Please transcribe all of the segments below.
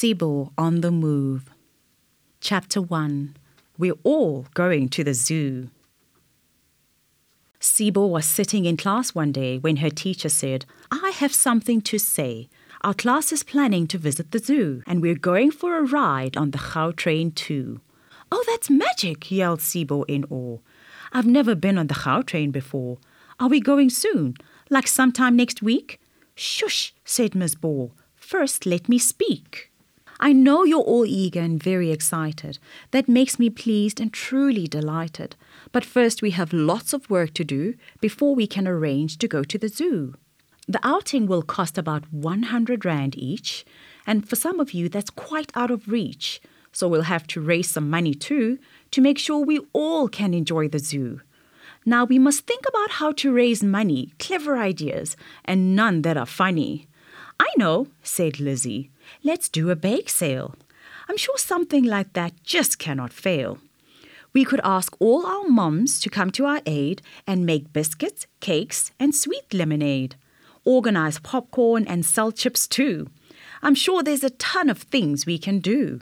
Sibo on the Move. Chapter 1 We're all going to the zoo. Sibo was sitting in class one day when her teacher said, I have something to say. Our class is planning to visit the zoo, and we're going for a ride on the Gautrain too. Oh, that's magic, yelled Sibo in awe. I've never been on the Gautrain before. Are we going soon? Like sometime next week? Shush, said Miss Ball. First, let me speak. I know you're all eager and very excited. That makes me pleased and truly delighted. But first, we have lots of work to do before we can arrange to go to the zoo. The outing will cost about 100 Rand each, and for some of you, that's quite out of reach. So we'll have to raise some money too to make sure we all can enjoy the zoo. Now we must think about how to raise money, clever ideas, and none that are funny. I know, said Lizzie. Let's do a bake sale. I'm sure something like that just cannot fail. We could ask all our mums to come to our aid and make biscuits, cakes, and sweet lemonade. Organize popcorn and sell chips too. I'm sure there's a ton of things we can do.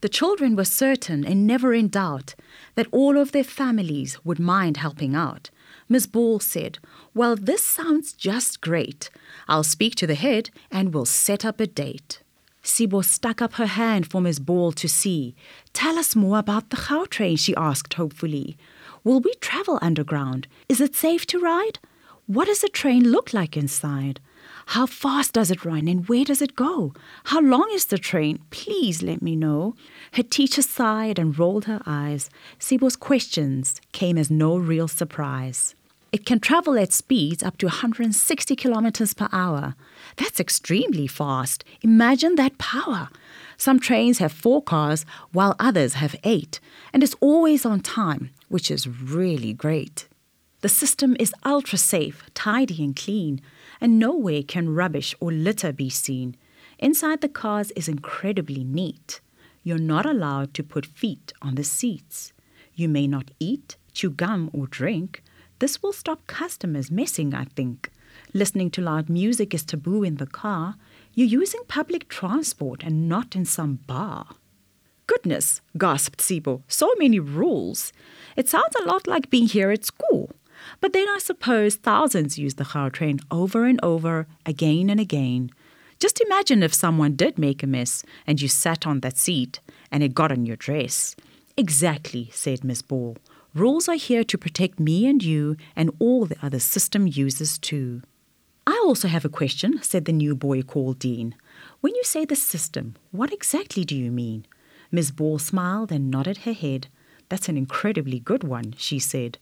The children were certain and never in doubt that all of their families would mind helping out. Miss Ball said, Well, this sounds just great. I'll speak to the head and we'll set up a date. Sibo stuck up her hand for Miss Ball to see. Tell us more about the Gautrain, she asked hopefully. Will we travel underground? Is it safe to ride? What does the train look like inside? How fast does it run and where does it go? How long is the train? Please let me know. Her teacher sighed and rolled her eyes. Sibo's questions came as no real surprise. It can travel at speeds up to 160 kilometers per hour. That's extremely fast. Imagine that power. Some trains have four cars, while others have eight, and it's always on time, which is really great. The system is ultra safe, tidy, and clean and nowhere can rubbish or litter be seen. Inside the cars is incredibly neat. You're not allowed to put feet on the seats. You may not eat, chew gum, or drink. This will stop customers messing, I think. Listening to loud music is taboo in the car. You're using public transport and not in some bar. Goodness, gasped Sibo, so many rules. It sounds a lot like being here at school. But then I suppose thousands use the Gautrain over and over, again and again. Just imagine if someone did make a mess and you sat on that seat and it got on your dress. Exactly, said Miss Ball. Rules are here to protect me and you and all the other system users too. I also have a question, said the new boy called Dean. When you say the system, what exactly do you mean? Miss Ball smiled and nodded her head. That's an incredibly good one, she said.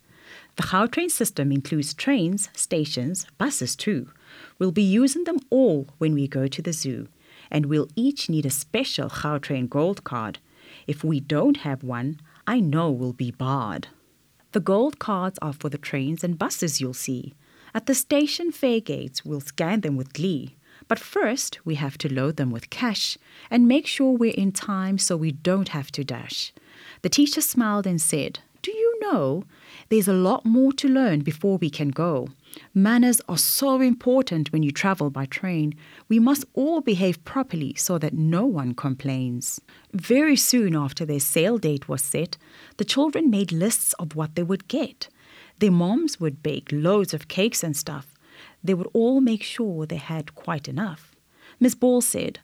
The Gautrain system includes trains, stations, buses too. We'll be using them all when we go to the zoo, and we'll each need a special Gautrain gold card. If we don't have one, I know we'll be barred. The gold cards are for the trains and buses you'll see. At the station fare gates, we'll scan them with glee. But first, we have to load them with cash and make sure we're in time so we don't have to dash. The teacher smiled and said, Do you know there's a lot more to learn before we can go. Manners are so important when you travel by train. We must all behave properly so that no one complains. Very soon after their sale date was set, the children made lists of what they would get. Their moms would bake loads of cakes and stuff. They would all make sure they had quite enough. Miss Ball said,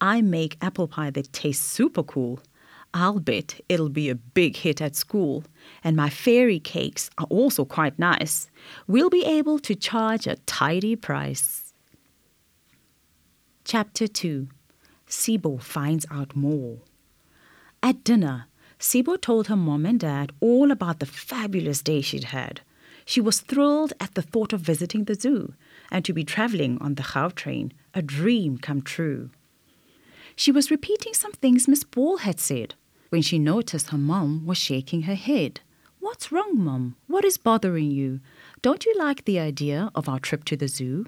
I make apple pie that tastes super cool. I'll bet it'll be a big hit at school, and my fairy cakes are also quite nice. We'll be able to charge a tidy price. Chapter 2 Sibo finds out more. At dinner, Sibo told her mom and dad all about the fabulous day she'd had. She was thrilled at the thought of visiting the zoo and to be traveling on the Gautrain, a dream come true. She was repeating some things Miss Ball had said when she noticed her mom was shaking her head. What's wrong, Mom? What is bothering you? Don't you like the idea of our trip to the zoo?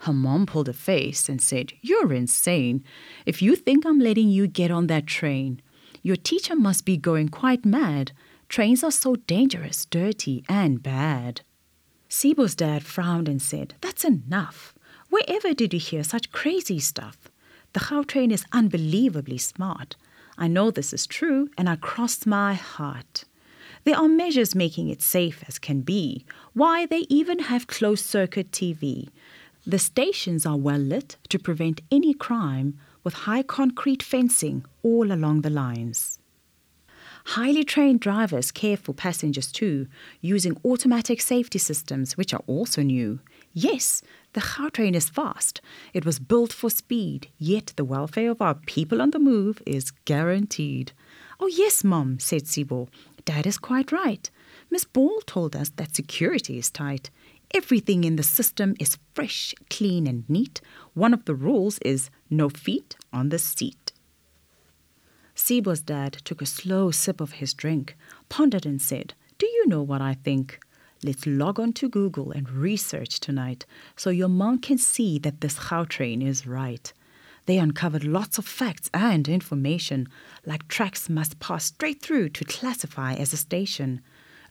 Her mom pulled a face and said, You're insane. If you think I'm letting you get on that train, your teacher must be going quite mad. Trains are so dangerous, dirty, and bad. Sibo's dad frowned and said, That's enough. Wherever did you hear such crazy stuff? The Gautrain is unbelievably smart. I know this is true, and I cross my heart. There are measures making it safe as can be. Why, they even have closed circuit TV. The stations are well lit to prevent any crime with high concrete fencing all along the lines. Highly trained drivers care for passengers too, using automatic safety systems, which are also new. Yes, the Gautrain is fast. It was built for speed, yet the welfare of our people on the move is guaranteed. Oh, yes, Mom, said Sibo. Dad is quite right. Miss Ball told us that security is tight. Everything in the system is fresh, clean, and neat. One of the rules is no feet on the seat. Sibo's dad took a slow sip of his drink, pondered, and said, Do you know what I think? Let's log on to Google and research tonight so your mom can see that this Gautrain is right. They uncovered lots of facts and information, like tracks must pass straight through to classify as a station.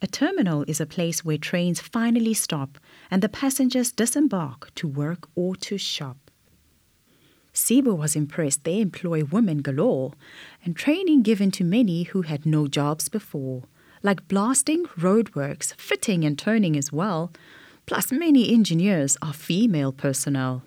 A terminal is a place where trains finally stop and the passengers disembark to work or to shop. Sibo was impressed they employ women galore and training given to many who had no jobs before, like blasting, roadworks, fitting, and turning as well. Plus, many engineers are female personnel.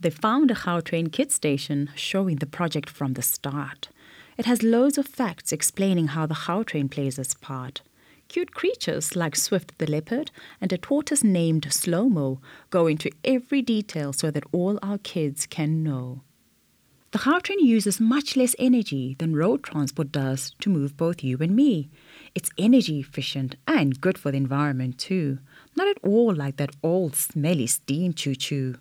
They found a Gautrain kit station showing the project from the start. It has loads of facts explaining how the Gautrain plays its part. Cute creatures like Swift the leopard and a tortoise named Slow-Mo go into every detail so that all our kids can know. The Gautrain uses much less energy than road transport does to move both you and me. It's energy efficient and good for the environment too. Not at all like that old smelly steam choo-choo.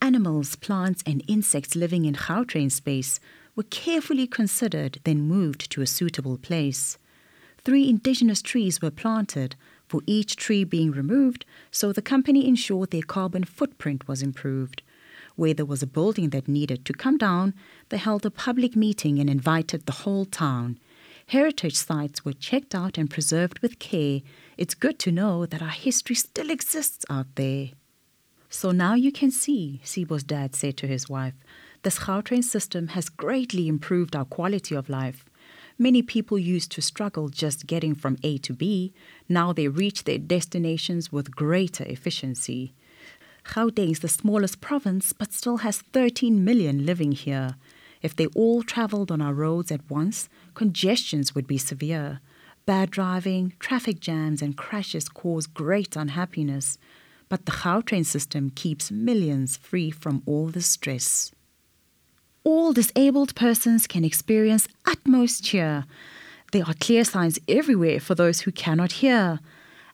Animals, plants and insects living in Gautrain space were carefully considered then moved to a suitable place three indigenous trees were planted, for each tree being removed, so the company ensured their carbon footprint was improved. Where there was a building that needed to come down, they held a public meeting and invited the whole town. Heritage sites were checked out and preserved with care. It's good to know that our history still exists out there. So now you can see, Sibo's dad said to his wife, this Gautrain system has greatly improved our quality of life. Many people used to struggle just getting from A to B. Now they reach their destinations with greater efficiency. Gauteng is the smallest province, but still has 13 million living here. If they all travelled on our roads at once, congestions would be severe. Bad driving, traffic jams, and crashes cause great unhappiness. But the Gautrain system keeps millions free from all the stress all disabled persons can experience utmost cheer. There are clear signs everywhere for those who cannot hear,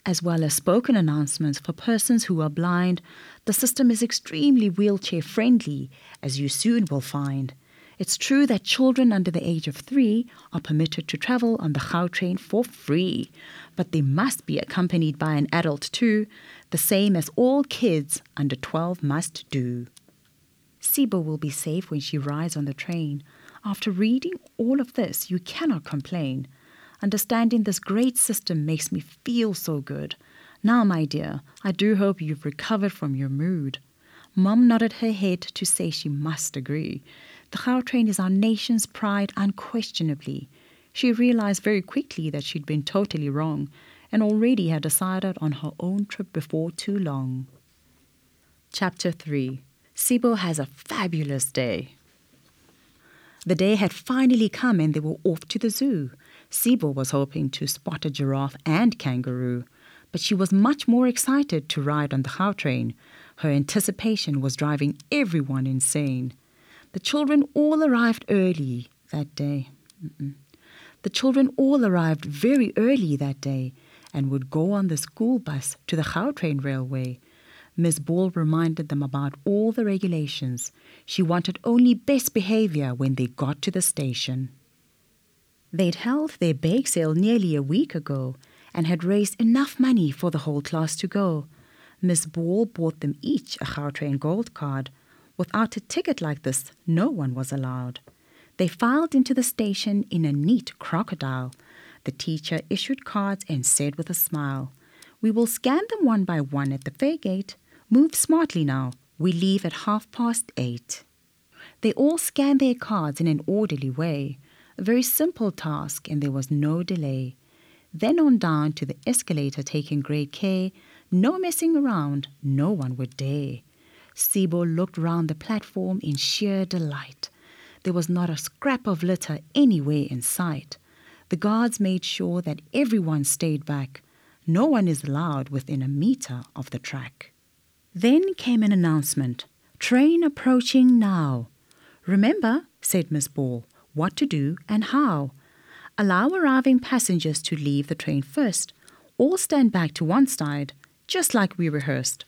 as well as spoken announcements for persons who are blind. The system is extremely wheelchair friendly, as you soon will find. It's true that children under the age of three are permitted to travel on the Gautrain for free, but they must be accompanied by an adult too, the same as all kids under 12 must do. Sibo will be safe when she rides on the train. After reading all of this, you cannot complain. Understanding this great system makes me feel so good. Now, my dear, I do hope you've recovered from your mood. Mum nodded her head to say she must agree. The Gautrain is our nation's pride unquestionably. She realized very quickly that she'd been totally wrong and already had decided on her own trip before too long. Chapter 3 Sibo has a fabulous day. The day had finally come and they were off to the zoo. Sibo was hoping to spot a giraffe and kangaroo, but she was much more excited to ride on the Gautrain. Her anticipation was driving everyone insane. The children all arrived early that day. Mm-mm. The children all arrived very early that day and would go on the school bus to the Gautrain railway Miss Ball reminded them about all the regulations. She wanted only best behavior when they got to the station. They'd held their bake sale nearly a week ago and had raised enough money for the whole class to go. Miss Ball bought them each a Gautrain gold card. Without a ticket like this, no one was allowed. They filed into the station in a neat crocodile. The teacher issued cards and said with a smile, We will scan them one by one at the fare gate. Move smartly now. We leave at half past eight. They all scanned their cards in an orderly way. A very simple task, and there was no delay. Then on down to the escalator, taking great care. No messing around, no one would dare. Sibo looked round the platform in sheer delight. There was not a scrap of litter anywhere in sight. The guards made sure that everyone stayed back. No one is allowed within a meter of the track. Then came an announcement Train approaching now. Remember, said Miss Ball, what to do and how. Allow arriving passengers to leave the train first. All stand back to one side, just like we rehearsed.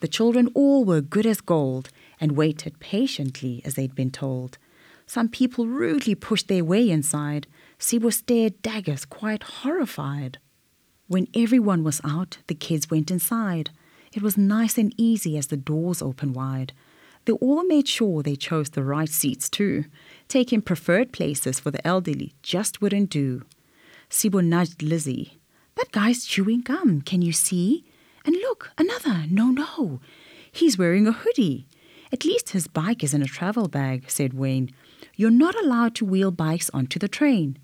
The children all were good as gold and waited patiently as they'd been told. Some people rudely pushed their way inside. Sibo stared daggers, quite horrified. When everyone was out, the kids went inside. It was nice and easy as the doors opened wide. They all made sure they chose the right seats too. Taking preferred places for the elderly just wouldn't do. Sibo nudged Lizzie. That guy's chewing gum, can you see? And look, another. No, no. He's wearing a hoodie. At least his bike is in a travel bag, said Wayne. You're not allowed to wheel bikes onto the train.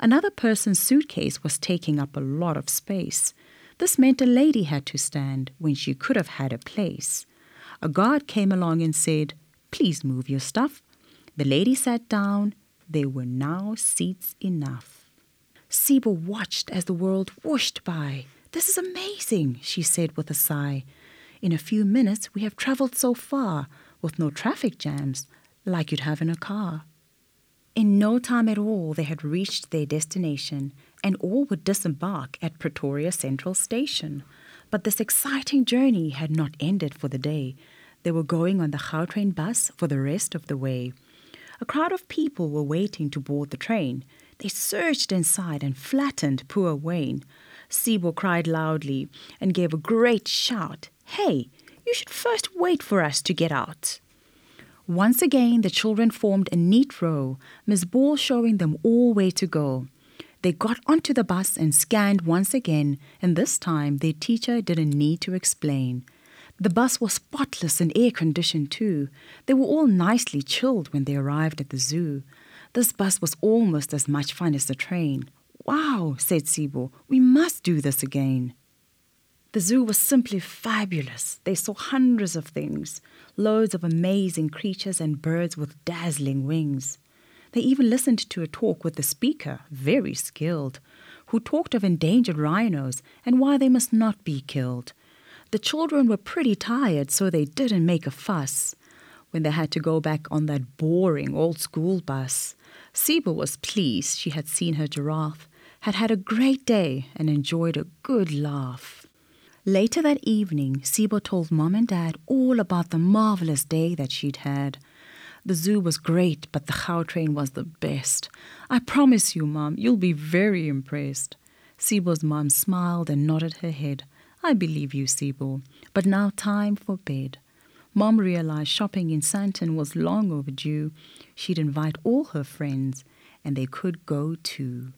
Another person's suitcase was taking up a lot of space. This meant a lady had to stand when she could have had a place. A guard came along and said, Please move your stuff. The lady sat down. There were now seats enough. Sibo watched as the world whooshed by. This is amazing, she said with a sigh. In a few minutes, we have travelled so far with no traffic jams like you'd have in a car. In no time at all, they had reached their destination and all would disembark at Pretoria Central Station. But this exciting journey had not ended for the day. They were going on the Gautrain bus for the rest of the way. A crowd of people were waiting to board the train. They surged inside and flattened poor Wayne. Sibo cried loudly and gave a great shout. Hey, you should first wait for us to get out. Once again, the children formed a neat row, Miss Ball showing them all where to go. They got onto the bus and scanned once again, and this time their teacher didn't need to explain. The bus was spotless and air conditioned too. They were all nicely chilled when they arrived at the zoo. This bus was almost as much fun as the train. Wow, said Sibo, we must do this again. The zoo was simply fabulous. They saw hundreds of things, loads of amazing creatures and birds with dazzling wings. They even listened to a talk with the speaker, very skilled, who talked of endangered rhinos and why they must not be killed. The children were pretty tired, so they didn't make a fuss. When they had to go back on that boring old school bus, Sibo was pleased she had seen her giraffe had had a great day and enjoyed a good laugh. Later that evening, Sibo told Mom and Dad all about the marvelous day that she'd had. The zoo was great, but the Gautrain was the best. I promise you, Mom, you'll be very impressed. Sibo's mom smiled and nodded her head. I believe you, Sibo. But now time for bed. Mom realized shopping in Sandton was long overdue. She'd invite all her friends, and they could go too.